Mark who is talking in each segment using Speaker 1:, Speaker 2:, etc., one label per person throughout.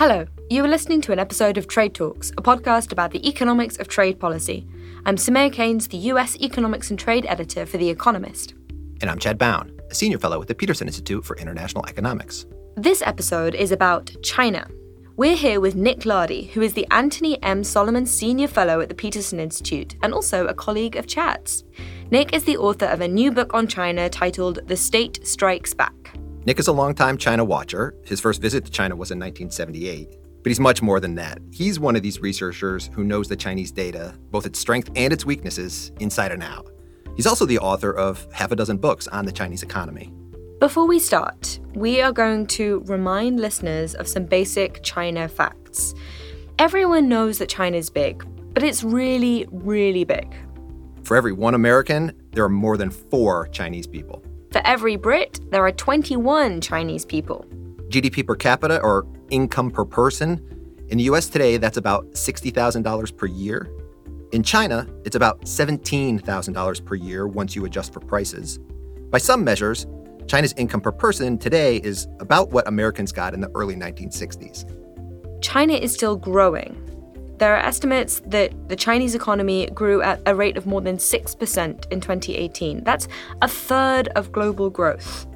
Speaker 1: Hello, you are listening to an episode of Trade Talks, a podcast about the economics of trade policy. I'm Soumaya Keynes, the US Economics and Trade Editor for The Economist.
Speaker 2: And I'm Chad Bown, a senior fellow with the Peterson Institute for International Economics.
Speaker 1: This episode is about China. We're here with Nick Lardy, who is the Anthony M. Solomon Senior Fellow at the Peterson Institute and also a colleague of Chad's. Nick is the author of a new book on China titled The State Strikes Back.
Speaker 2: Nick is a longtime China watcher. His first visit to China was in 1978. But he's much more than that. He's one of these researchers who knows the Chinese data, both its strength and its weaknesses, inside and out. He's also the author of half a dozen books on the Chinese economy.
Speaker 1: Before we start, we are going to remind listeners of some basic China facts. Everyone knows that China is big, but it's really, really big.
Speaker 2: For every one American, there are more than four Chinese people.
Speaker 1: For every Brit, there are 21 Chinese people.
Speaker 2: GDP per capita, or income per person, in the US today, that's about $60,000 per year. In China, it's about $17,000 per year once you adjust for prices. By some measures, China's income per person today is about what Americans got in the early 1960s.
Speaker 1: China is still growing, there are estimates that the Chinese economy grew at a rate of more than 6% in 2018. That's a third of global growth.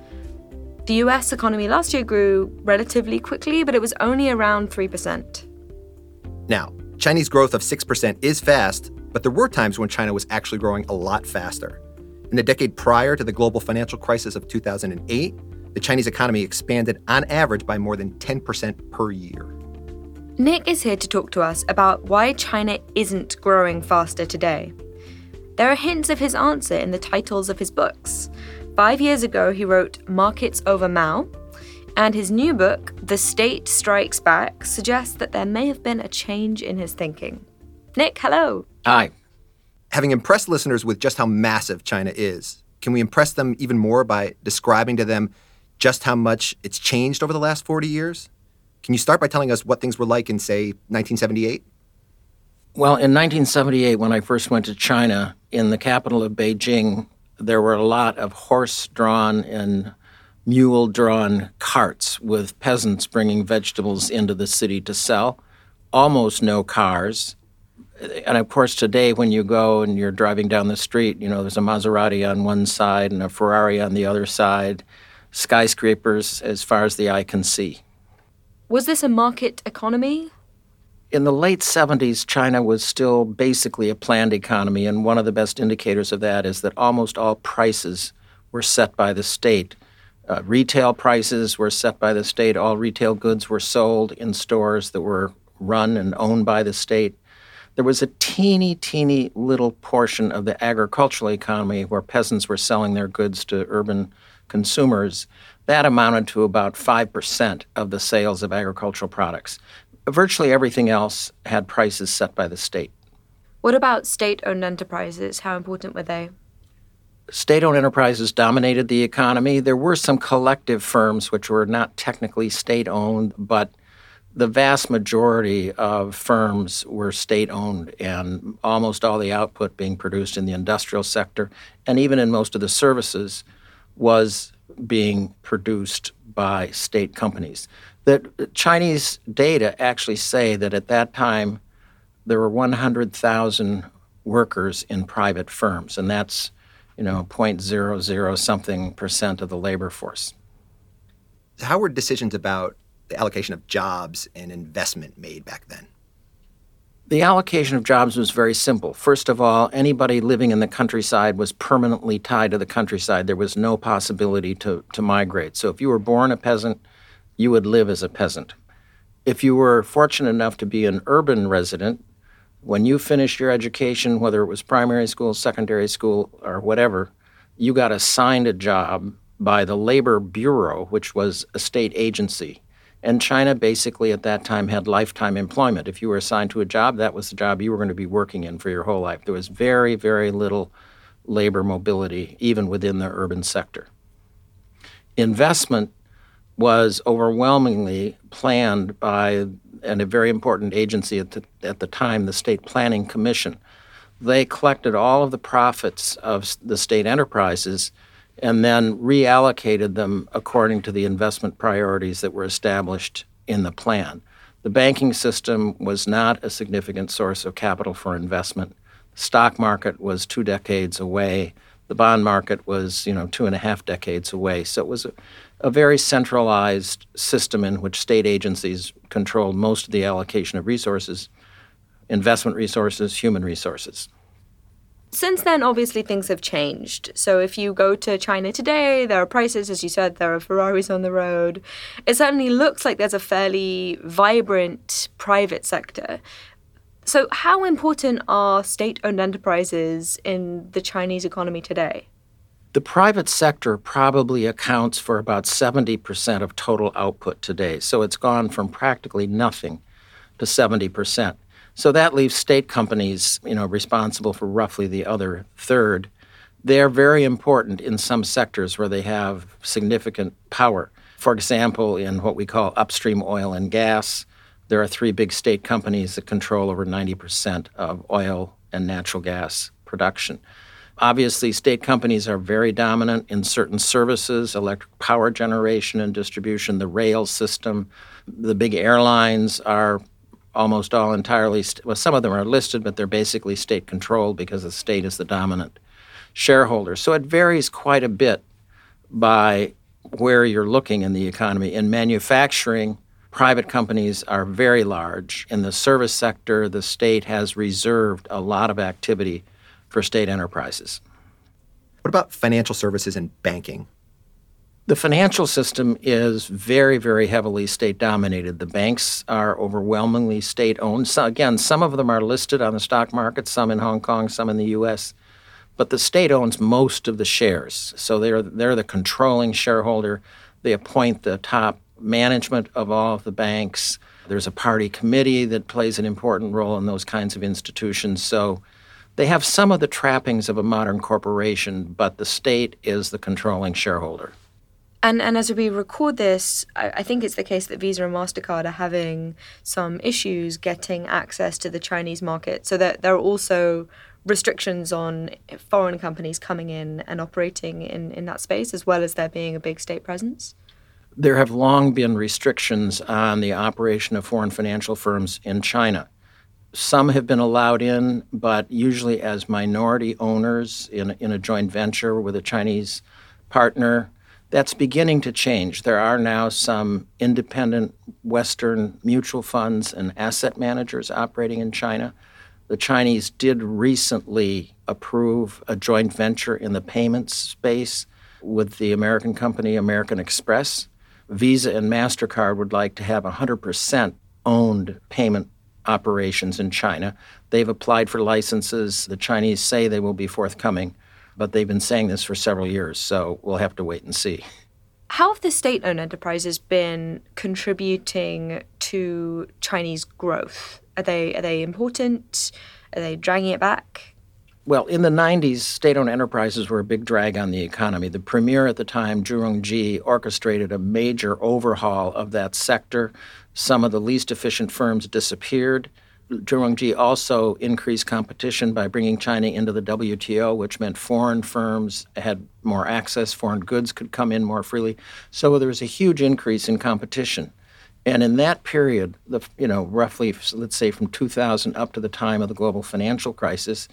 Speaker 1: The US economy last year grew relatively quickly, but it was only around 3%.
Speaker 2: Now, Chinese growth of 6% is fast, but there were times when China was actually growing a lot faster. In the decade prior to the global financial crisis of 2008, the Chinese economy expanded on average by more than 10% per year.
Speaker 1: Nick is here to talk to us about why China isn't growing faster today. There are hints of his answer in the titles of his books. Five years ago, he wrote Markets Over Mao, and his new book, The State Strikes Back, suggests that there may have been a change in his thinking. Nick, hello.
Speaker 2: Hi. Having impressed listeners with just how massive China is, can we impress them even more by describing to them just how much it's changed over the last 40 years? Can you start by telling us what things were like in, say, 1978?
Speaker 3: Well, in 1978, when I first went to China, in the capital of Beijing, there were a lot of horse drawn and mule drawn carts with peasants bringing vegetables into the city to sell. Almost no cars. And of course, today, when you go and you're driving down the street, you know, there's a Maserati on one side and a Ferrari on the other side, skyscrapers as far as the eye can see.
Speaker 1: Was this a market economy?
Speaker 3: In the late 70s, China was still basically a planned economy, and one of the best indicators of that is that almost all prices were set by the state. Uh, retail prices were set by the state. All retail goods were sold in stores that were run and owned by the state. There was a teeny, teeny little portion of the agricultural economy where peasants were selling their goods to urban consumers. That amounted to about 5% of the sales of agricultural products. Virtually everything else had prices set by the state.
Speaker 1: What about state owned enterprises? How important were they?
Speaker 3: State owned enterprises dominated the economy. There were some collective firms which were not technically state owned, but the vast majority of firms were state owned, and almost all the output being produced in the industrial sector and even in most of the services was being produced by state companies. That Chinese data actually say that at that time there were 100,000 workers in private firms, and that's you know 0.00 something percent of the labor force.
Speaker 2: How were decisions about the allocation of jobs and investment made back then?
Speaker 3: The allocation of jobs was very simple. First of all, anybody living in the countryside was permanently tied to the countryside. There was no possibility to, to migrate. So if you were born a peasant, you would live as a peasant. If you were fortunate enough to be an urban resident, when you finished your education, whether it was primary school, secondary school, or whatever, you got assigned a job by the Labor Bureau, which was a state agency. And China basically at that time had lifetime employment. If you were assigned to a job, that was the job you were going to be working in for your whole life. There was very, very little labor mobility, even within the urban sector. Investment was overwhelmingly planned by and a very important agency at the, at the time, the State Planning Commission. They collected all of the profits of the state enterprises and then reallocated them according to the investment priorities that were established in the plan. The banking system was not a significant source of capital for investment. The stock market was two decades away. The bond market was, you know, two and a half decades away. So it was a, a very centralized system in which state agencies controlled most of the allocation of resources, investment resources, human resources.
Speaker 1: Since then, obviously, things have changed. So, if you go to China today, there are prices, as you said, there are Ferraris on the road. It certainly looks like there's a fairly vibrant private sector. So, how important are state owned enterprises in the Chinese economy today?
Speaker 3: The private sector probably accounts for about 70% of total output today. So, it's gone from practically nothing to 70%. So that leaves state companies, you know, responsible for roughly the other third. They're very important in some sectors where they have significant power. For example, in what we call upstream oil and gas, there are three big state companies that control over 90% of oil and natural gas production. Obviously, state companies are very dominant in certain services, electric power generation and distribution, the rail system. The big airlines are almost all entirely, st- well, some of them are listed, but they're basically state controlled because the state is the dominant shareholder. So it varies quite a bit by where you're looking in the economy. In manufacturing, private companies are very large. In the service sector, the state has reserved a lot of activity for state enterprises.
Speaker 2: What about financial services and banking?
Speaker 3: The financial system is very, very heavily state dominated. The banks are overwhelmingly state owned. So again, some of them are listed on the stock market, some in Hong Kong, some in the US. But the state owns most of the shares. So they're, they're the controlling shareholder. They appoint the top management of all of the banks. There's a party committee that plays an important role in those kinds of institutions. So they have some of the trappings of a modern corporation, but the state is the controlling shareholder.
Speaker 1: And and as we record this, I, I, think it's the case that Visa and Mastercard are having some issues getting access to the Chinese market. So that there are also restrictions on foreign companies coming in and operating in, in that space, as well as there being a big state presence.
Speaker 3: There have long been restrictions on the operation of foreign financial firms in China. Some have been allowed in, but usually as minority owners in, in a joint venture with a Chinese partner that's beginning to change. There are now some independent Western mutual funds and asset managers operating in China. The Chinese did recently approve a joint venture in the payments space with the American company American Express. Visa and MasterCard would like to have 100% owned payment operations in China. They've applied for licenses. The Chinese say they will be forthcoming but they've been saying this for several years, so we'll have to wait and see.
Speaker 1: How have the state owned enterprises been contributing to Chinese growth? Are they, are they important? Are they dragging it back?
Speaker 3: Well, in the 90s, state owned enterprises were a big drag on the economy. The premier at the time, Zhu Rongji, orchestrated a major overhaul of that sector. Some of the least efficient firms disappeared. Zhu Rongji also increased competition by bringing China into the WTO, which meant foreign firms had more access, foreign goods could come in more freely. So there was a huge increase in competition. And in that period, the, you know, roughly, let's say from 2000 up to the time of the global financial crisis,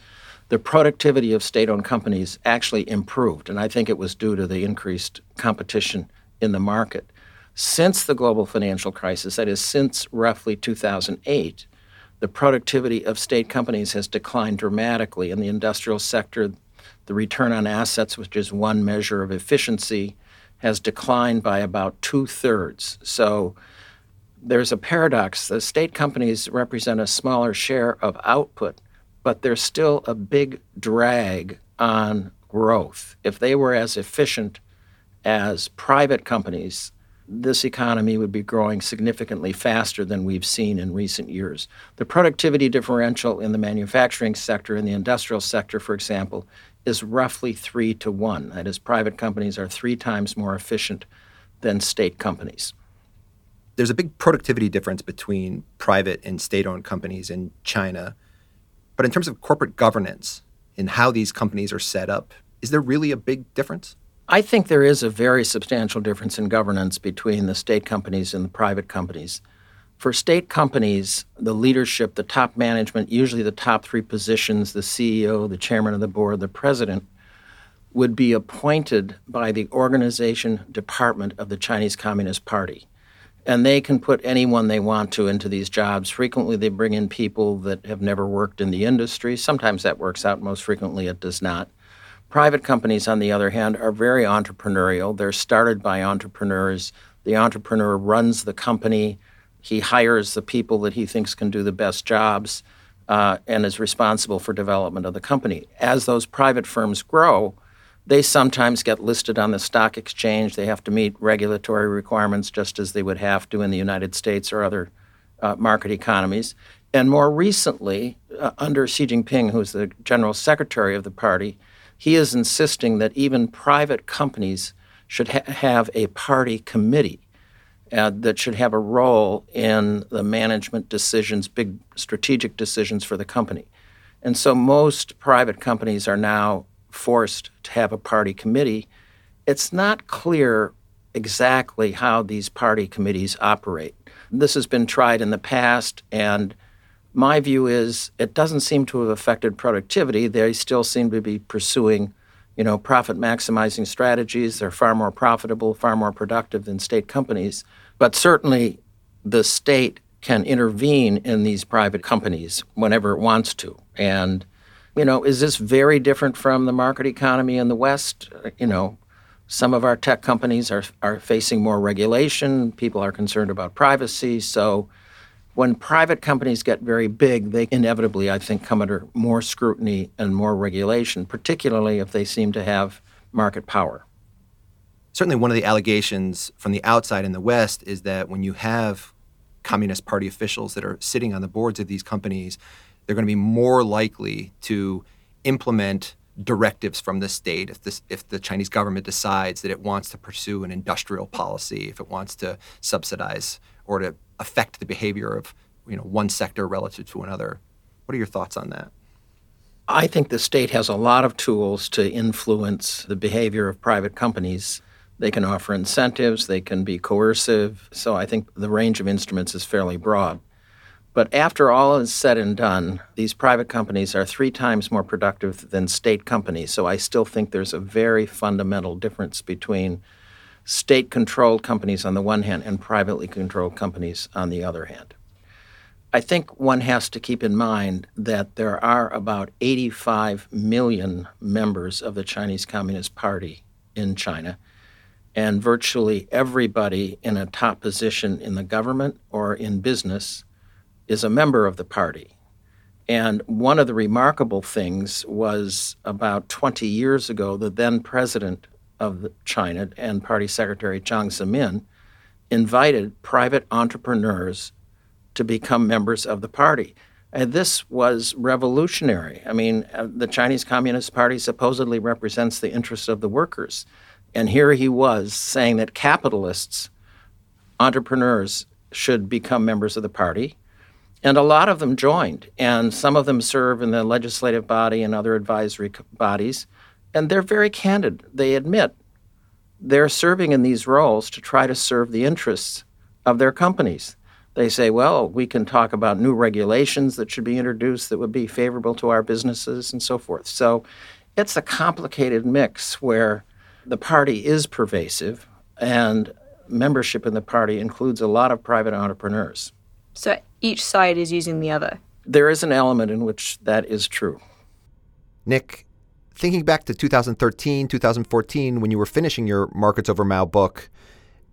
Speaker 3: the productivity of state owned companies actually improved. And I think it was due to the increased competition in the market. Since the global financial crisis, that is, since roughly 2008, the productivity of state companies has declined dramatically. In the industrial sector, the return on assets, which is one measure of efficiency, has declined by about two thirds. So there's a paradox. The state companies represent a smaller share of output, but they're still a big drag on growth. If they were as efficient as private companies, this economy would be growing significantly faster than we've seen in recent years. The productivity differential in the manufacturing sector and the industrial sector, for example, is roughly three to one. That is, private companies are three times more efficient than state companies.
Speaker 2: There's a big productivity difference between private and state owned companies in China. But in terms of corporate governance and how these companies are set up, is there really a big difference?
Speaker 3: I think there is a very substantial difference in governance between the state companies and the private companies. For state companies, the leadership, the top management, usually the top three positions, the CEO, the chairman of the board, the president, would be appointed by the organization department of the Chinese Communist Party. And they can put anyone they want to into these jobs. Frequently, they bring in people that have never worked in the industry. Sometimes that works out, most frequently, it does not. Private companies, on the other hand, are very entrepreneurial. They're started by entrepreneurs. The entrepreneur runs the company he hires the people that he thinks can do the best jobs uh, and is responsible for development of the company. As those private firms grow, they sometimes get listed on the stock exchange. They have to meet regulatory requirements just as they would have to in the United States or other uh, market economies. And more recently, uh, under Xi Jinping, who's the general secretary of the party, he is insisting that even private companies should ha- have a party committee uh, that should have a role in the management decisions, big strategic decisions for the company. And so most private companies are now forced to have a party committee. It's not clear exactly how these party committees operate. This has been tried in the past, and my view is it doesn't seem to have affected productivity. They still seem to be pursuing, you know, profit maximizing strategies. They're far more profitable, far more productive than state companies. But certainly, the state can intervene in these private companies whenever it wants to. And, you know, is this very different from the market economy in the West? You know, some of our tech companies are, are facing more regulation. People are concerned about privacy. So, when private companies get very big, they inevitably, I think, come under more scrutiny and more regulation, particularly if they seem to have market power.
Speaker 2: Certainly one of the allegations from the outside in the West is that when you have Communist Party officials that are sitting on the boards of these companies, they're going to be more likely to implement directives from the state if this if the Chinese government decides that it wants to pursue an industrial policy, if it wants to subsidize or to affect the behavior of you know one sector relative to another. What are your thoughts on that?
Speaker 3: I think the state has a lot of tools to influence the behavior of private companies they can offer incentives, they can be coercive. So I think the range of instruments is fairly broad. But after all is said and done, these private companies are three times more productive than state companies. So I still think there's a very fundamental difference between state controlled companies on the one hand and privately controlled companies on the other hand. I think one has to keep in mind that there are about 85 million members of the Chinese Communist Party in China and virtually everybody in a top position in the government or in business is a member of the party. And one of the remarkable things was about 20 years ago, the then president of China and party secretary Jiang Zemin invited private entrepreneurs to become members of the party. And this was revolutionary. I mean, uh, the Chinese Communist Party supposedly represents the interests of the workers. And here he was saying that capitalists, entrepreneurs, should become members of the party. And a lot of them joined, and some of them serve in the legislative body and other advisory bodies. And they're very candid. They admit they're serving in these roles to try to serve the interests of their companies. They say, well, we can talk about new regulations that should be introduced that would be favorable to our businesses and so forth. So it's a complicated mix where the party is pervasive, and membership in the party includes a lot of private entrepreneurs.
Speaker 1: So each side is using the other.
Speaker 3: There is an element in which that is true.
Speaker 2: Nick, thinking back to 2013, 2014, when you were finishing your Markets Over Mao book,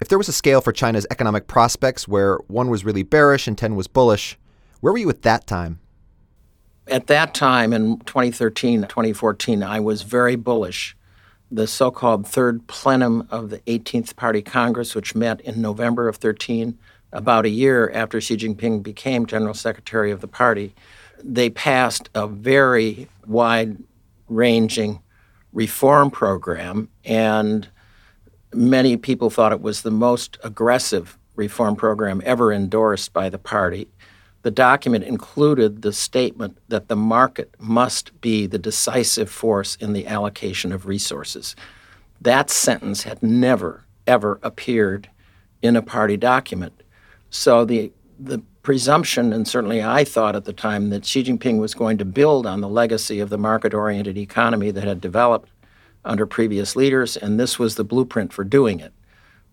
Speaker 2: if there was a scale for China's economic prospects where one was really bearish and 10 was bullish, where were you at that time?
Speaker 3: At that time in 2013, 2014, I was very bullish the so called third plenum of the 18th Party Congress, which met in November of 13, about a year after Xi Jinping became General Secretary of the party, they passed a very wide ranging reform program, and many people thought it was the most aggressive reform program ever endorsed by the party. The document included the statement that the market must be the decisive force in the allocation of resources. That sentence had never, ever appeared in a party document. So the the presumption, and certainly I thought at the time, that Xi Jinping was going to build on the legacy of the market oriented economy that had developed under previous leaders, and this was the blueprint for doing it.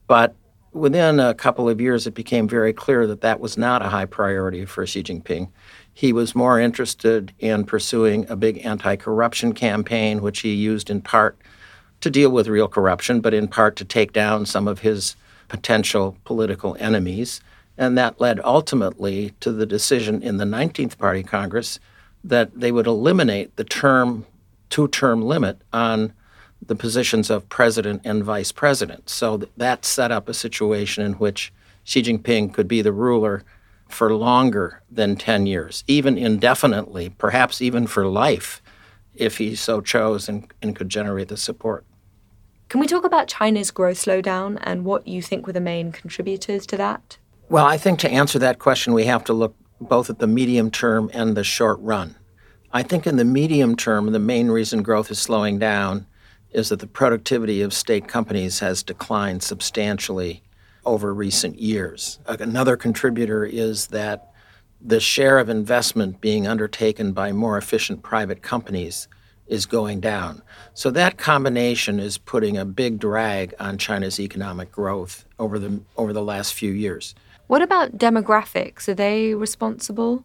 Speaker 3: But within a couple of years, it became very clear that that was not a high priority for Xi Jinping. He was more interested in pursuing a big anti corruption campaign, which he used in part to deal with real corruption, but in part to take down some of his potential political enemies. And that led ultimately to the decision in the 19th Party Congress that they would eliminate the term, two term limit on the positions of president and vice president. So that set up a situation in which Xi Jinping could be the ruler for longer than 10 years, even indefinitely, perhaps even for life, if he so chose and, and could generate the support.
Speaker 1: Can we talk about China's growth slowdown and what you think were the main contributors to that?
Speaker 3: Well, I think to answer that question, we have to look both at the medium term and the short run. I think in the medium term, the main reason growth is slowing down is that the productivity of state companies has declined substantially over recent years. Another contributor is that the share of investment being undertaken by more efficient private companies is going down. So that combination is putting a big drag on China's economic growth over the over the last few years.
Speaker 1: What about demographics? Are they responsible?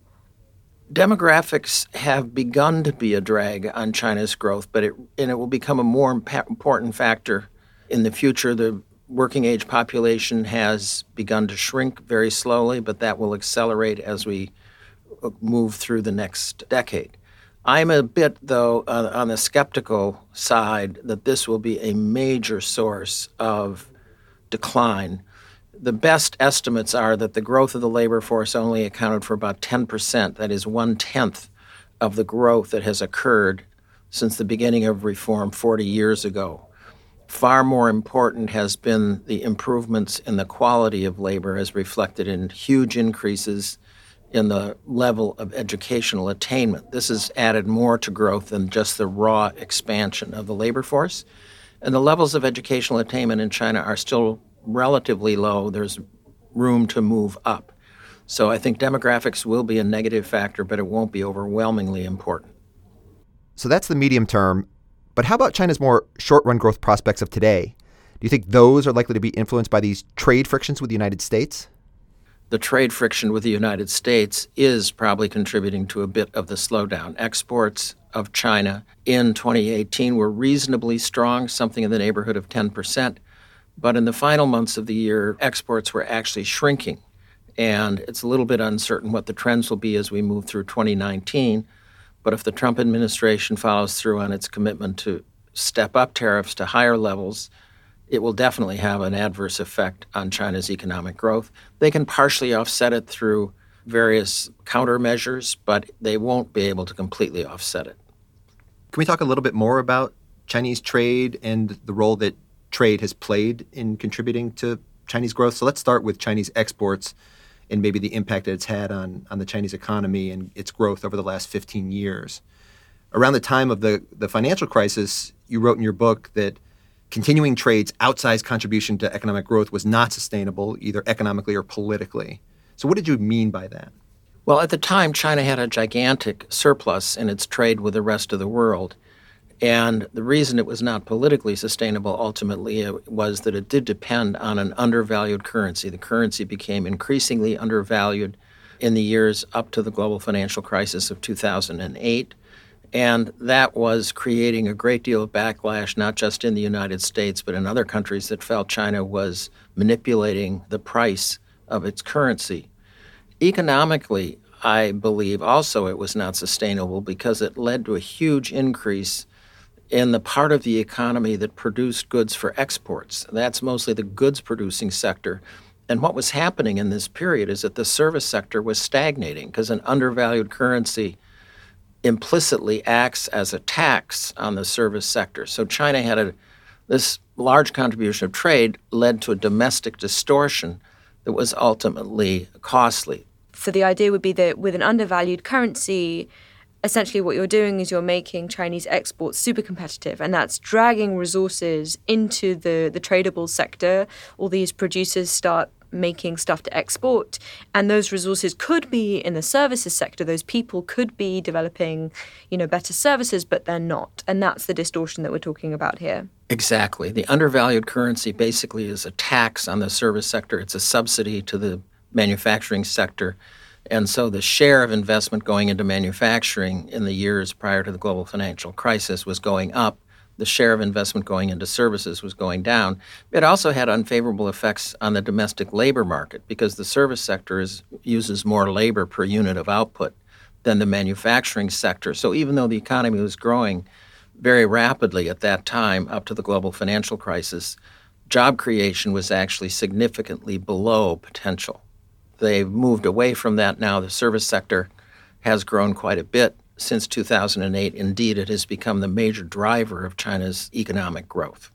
Speaker 3: Demographics have begun to be a drag on China's growth, but it and it will become a more important factor in the future. The working age population has begun to shrink very slowly, but that will accelerate as we uh, move through the next decade. I'm a bit, though, uh, on the skeptical side that this will be a major source of decline. The best estimates are that the growth of the labor force only accounted for about 10%, that is, one tenth of the growth that has occurred since the beginning of reform 40 years ago. Far more important has been the improvements in the quality of labor, as reflected in huge increases in the level of educational attainment. This has added more to growth than just the raw expansion of the labor force. And the levels of educational attainment in China are still relatively low. There's room to move up. So I think demographics will be a negative factor, but it won't be overwhelmingly important.
Speaker 2: So that's the medium term. But how about China's more short run growth prospects of today? Do you think those are likely to be influenced by these trade frictions with the United States?
Speaker 3: The trade friction with the United States is probably contributing to a bit of the slowdown. Exports of China in 2018 were reasonably strong, something in the neighborhood of 10%. But in the final months of the year, exports were actually shrinking. And it's a little bit uncertain what the trends will be as we move through 2019. But if the Trump administration follows through on its commitment to step up tariffs to higher levels, it will definitely have an adverse effect on China's economic growth. They can partially offset it through various countermeasures, but they won't be able to completely offset it.
Speaker 2: Can we talk a little bit more about Chinese trade and the role that trade has played in contributing to Chinese growth? So let's start with Chinese exports and maybe the impact that it's had on, on the Chinese economy and its growth over the last 15 years. Around the time of the, the financial crisis, you wrote in your book that continuing trade's outsized contribution to economic growth was not sustainable, either economically or politically. So, what did you mean by that?
Speaker 3: Well, at the time, China had a gigantic surplus in its trade with the rest of the world. And the reason it was not politically sustainable ultimately uh, was that it did depend on an undervalued currency. The currency became increasingly undervalued in the years up to the global financial crisis of 2008. And that was creating a great deal of backlash, not just in the United States, but in other countries that felt China was manipulating the price of its currency. Economically, I believe also it was not sustainable because it led to a huge increase in the part of the economy that produced goods for exports. That's mostly the goods producing sector. And what was happening in this period is that the service sector was stagnating because an undervalued currency implicitly acts as a tax on the service sector. So China had a this large contribution of trade led to a domestic distortion that was ultimately costly.
Speaker 1: So the idea would be that with an undervalued currency, essentially what you're doing is you're making Chinese exports super competitive, and that's dragging resources into the, the tradable sector. All these producers start making stuff to export. And those resources could be in the services sector. Those people could be developing, you know, better services, but they're not. And that's the distortion that we're talking about here.
Speaker 3: Exactly. The undervalued currency basically is a tax on the service sector. It's a subsidy to the manufacturing sector. And so the share of investment going into manufacturing in the years prior to the global financial crisis was going up the share of investment going into services was going down. It also had unfavorable effects on the domestic labor market because the service sector is, uses more labor per unit of output than the manufacturing sector. So even though the economy was growing very rapidly at that time, up to the global financial crisis, job creation was actually significantly below potential. They've moved away from that now. The service sector has grown quite a bit since 2008. Indeed, it has become the major driver of China's economic growth.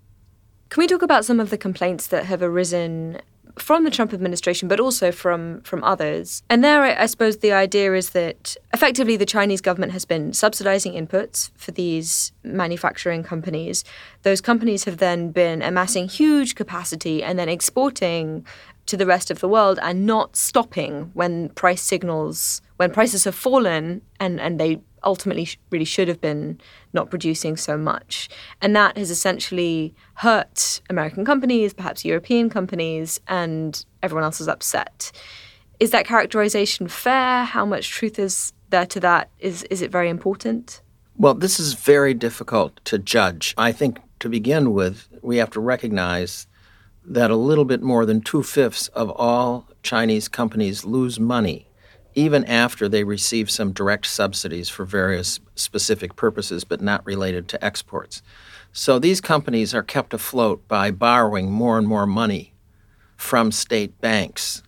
Speaker 1: Can we talk about some of the complaints that have arisen from the Trump administration, but also from from others. And there, I, suppose the idea is that effectively the Chinese government has been subsidizing inputs for these manufacturing companies. Those companies have then been amassing huge capacity and then exporting to the rest of the world and not stopping when price signals when prices have fallen and and they ultimately really should have been not producing so much. And that has essentially hurt American companies, perhaps European companies, and everyone else is upset. Is that characterization fair? How much truth is there to that? Is, is it very important?
Speaker 3: Well, this is very difficult to judge. I think to begin with, we have to recognize that a little bit more than two fifths of all Chinese companies lose money even after they receive some direct subsidies for various specific purposes, but not related to exports. So these companies are kept afloat by borrowing more and more money from state banks.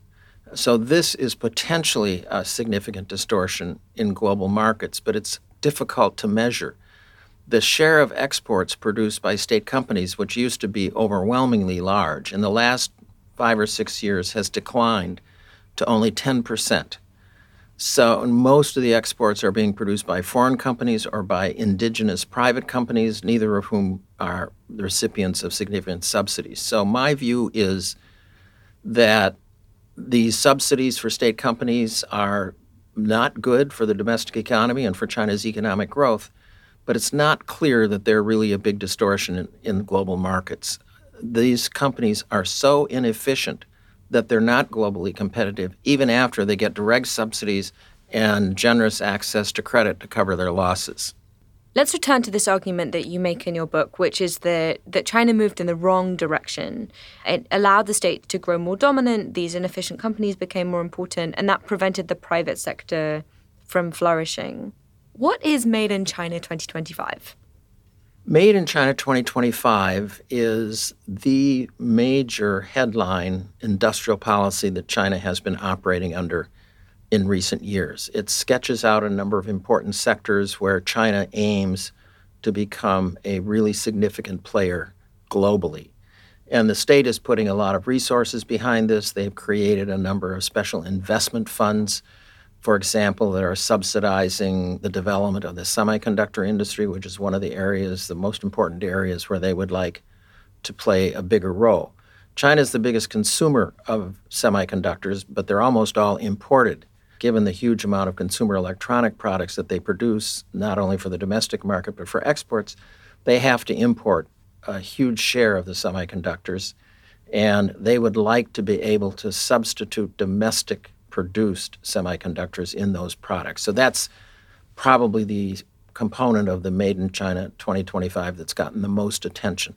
Speaker 3: So this is potentially a significant distortion in global markets, but it's difficult to measure. The share of exports produced by state companies, which used to be overwhelmingly large, in the last five or six years has declined to only 10 percent. So most of the exports are being produced by foreign companies or by indigenous private companies, neither of whom are the recipients of significant subsidies. So my view is that these subsidies for state companies are not good for the domestic economy and for China's economic growth, but it's not clear that they're really a big distortion in, in global markets. These companies are so inefficient that they're not globally competitive, even after they get direct subsidies and generous access to credit to cover their losses.
Speaker 1: Let's return to this argument that you make in your book, which is that, that China moved in the wrong direction. It allowed the state to grow more dominant, these inefficient companies became more important, and that prevented the private sector from flourishing. What is Made in China 2025?
Speaker 3: Made in China 2025 is the major headline industrial policy that China has been operating under in recent years. It sketches out a number of important sectors where China aims to become a really significant player globally. And the state is putting a lot of resources behind this. They've created a number of special investment funds for example, that are subsidizing the development of the semiconductor industry, which is one of the areas, the most important areas where they would like to play a bigger role. China is the biggest consumer of semiconductors, but they're almost all imported, given the huge amount of consumer electronic products that they produce, not only for the domestic market, but for exports. They have to import a huge share of the semiconductors, and they would like to be able to substitute domestic produced semiconductors in those products. So that's probably the component of the Made in China 2025 that's gotten the most attention.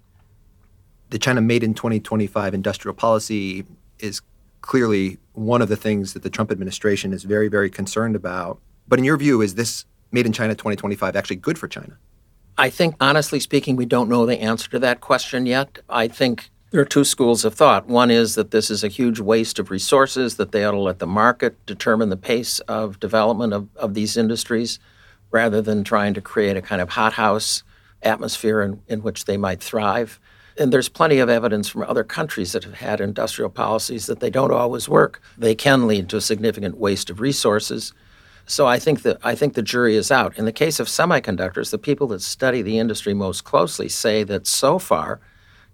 Speaker 2: The China Made in 2025 industrial policy is clearly one of the things that the Trump administration is very, very concerned about. But in your view, is this Made in China 2025 actually good for China?
Speaker 3: I think, honestly speaking, we don't know the answer to that question yet. I think there are two schools of thought. One is that this is a huge waste of resources, that they ought to let the market determine the pace of development of, of these industries rather than trying to create a kind of hothouse atmosphere in, in which they might thrive. And there's plenty of evidence from other countries that have had industrial policies that they don't always work. They can lead to a significant waste of resources. So I think that I think the jury is out. In the case of semiconductors, the people that study the industry most closely say that so far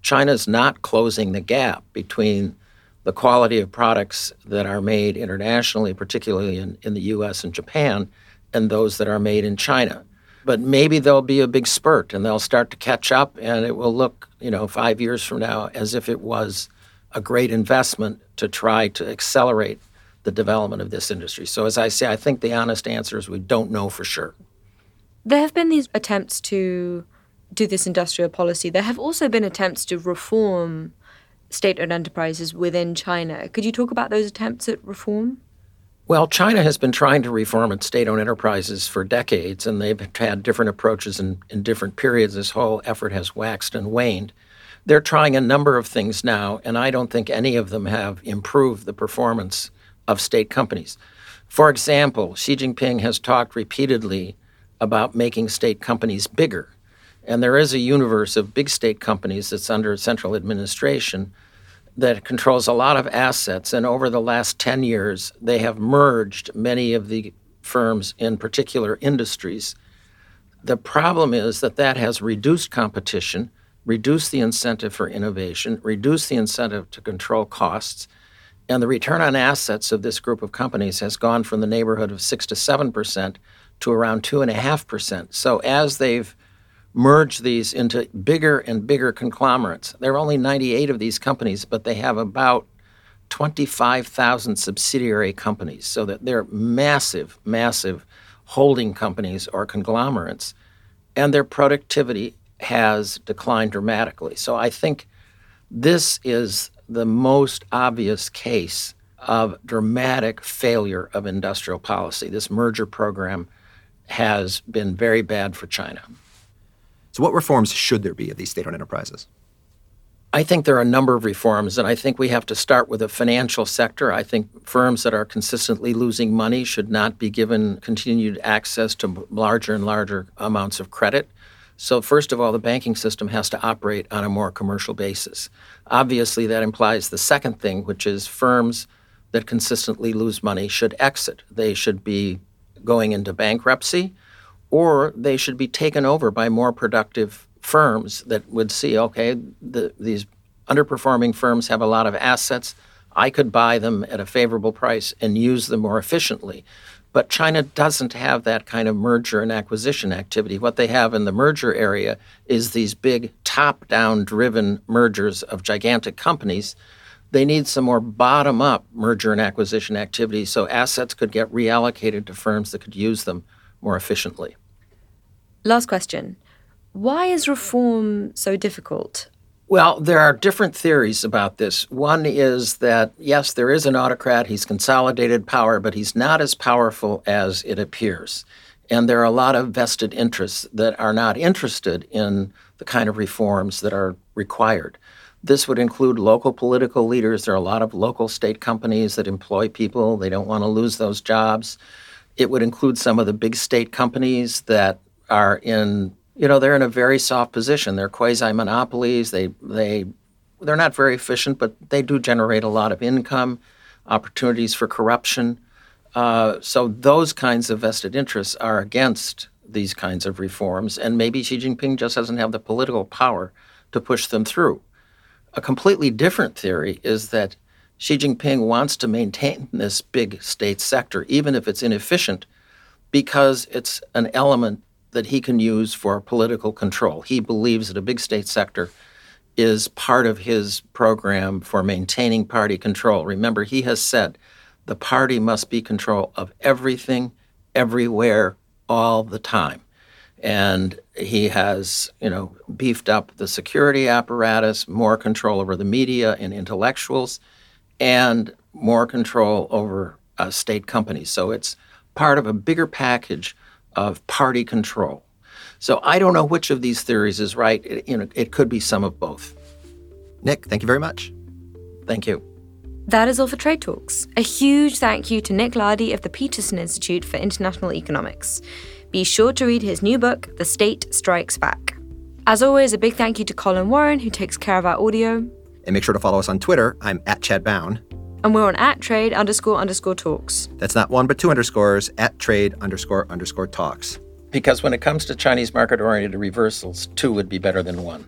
Speaker 3: China's not closing the gap between the quality of products that are made internationally, particularly in, in the US and Japan, and those that are made in China. But maybe there'll be a big spurt and they'll start to catch up, and it will look, you know, five years from now as if it was a great investment to try to accelerate the development of this industry. So, as I say, I think the honest answer is we don't know for sure.
Speaker 1: There have been these attempts to do this industrial policy. There have also been attempts to reform state owned enterprises within China. Could you talk about those attempts at reform?
Speaker 3: Well, China has been trying to reform its state owned enterprises for decades, and they've had different approaches in, in different periods. This whole effort has waxed and waned. They're trying a number of things now, and I don't think any of them have improved the performance of state companies. For example, Xi Jinping has talked repeatedly about making state companies bigger. And there is a universe of big state companies that's under central administration that controls a lot of assets. And over the last 10 years, they have merged many of the firms in particular industries. The problem is that that has reduced competition, reduced the incentive for innovation, reduced the incentive to control costs. And the return on assets of this group of companies has gone from the neighborhood of 6 to 7% to around 2.5%. So as they've merge these into bigger and bigger conglomerates. There are only 98 of these companies, but they have about 25,000 subsidiary companies, so that they're massive, massive holding companies or conglomerates, and their productivity has declined dramatically. So I think this is the most obvious case of dramatic failure of industrial policy. This merger program has been very bad for China.
Speaker 2: So, what reforms should there be of these state owned enterprises?
Speaker 3: I think there are a number of reforms, and I think we have to start with the financial sector. I think firms that are consistently losing money should not be given continued access to larger and larger amounts of credit. So, first of all, the banking system has to operate on a more commercial basis. Obviously, that implies the second thing, which is firms that consistently lose money should exit. They should be going into bankruptcy or they should be taken over by more productive firms that would see okay, the, these underperforming firms have a lot of assets. I could buy them at a favorable price and use them more efficiently. But China doesn't have that kind of merger and acquisition activity. What they have in the merger area is these big top down driven mergers of gigantic companies. They need some more bottom up merger and acquisition activity so assets could get reallocated to firms that could use them more efficiently.
Speaker 1: Last question. Why is reform so difficult?
Speaker 3: Well, there are different theories about this. One is that, yes, there is an autocrat. He's consolidated power, but he's not as powerful as it appears. And there are a lot of vested interests that are not interested in the kind of reforms that are required. This would include local political leaders. There are a lot of local state companies that employ people. They don't want to lose those jobs. It would include some of the big state companies that are in you know they're in a very soft position. They're quasi monopolies. They they they're not very efficient, but they do generate a lot of income, opportunities for corruption. Uh, so those kinds of vested interests are against these kinds of reforms, and maybe Xi Jinping just doesn't have the political power to push them through. A completely different theory is that Xi Jinping wants to maintain this big state sector, even if it's inefficient, because it's an element that he can use for political control. He believes that a big state sector is part of his program for maintaining party control. Remember, he has said the party must be control of everything, everywhere, all the time. And he has, you know, beefed up the security apparatus, more control over the media and intellectuals, and more control over uh, state companies. So it's part of a bigger package of party control. So I don't know which of these theories is right. It, you know, it could be some of both.
Speaker 2: Nick, thank you very much.
Speaker 3: Thank you.
Speaker 1: That is all for Trade Talks. A huge thank you to Nick Lardy of the Peterson Institute for International Economics. Be sure to read his new book, The State Strikes Back. As always, a big thank you to Colin Warren, who takes care of our audio.
Speaker 2: And make sure to follow us on Twitter. I'm at Chad Bown.
Speaker 1: And we're on at trade underscore underscore talks.
Speaker 2: That's not one, but two underscores at trade underscore underscore talks.
Speaker 3: Because when it comes to Chinese market oriented reversals, two would be better than one.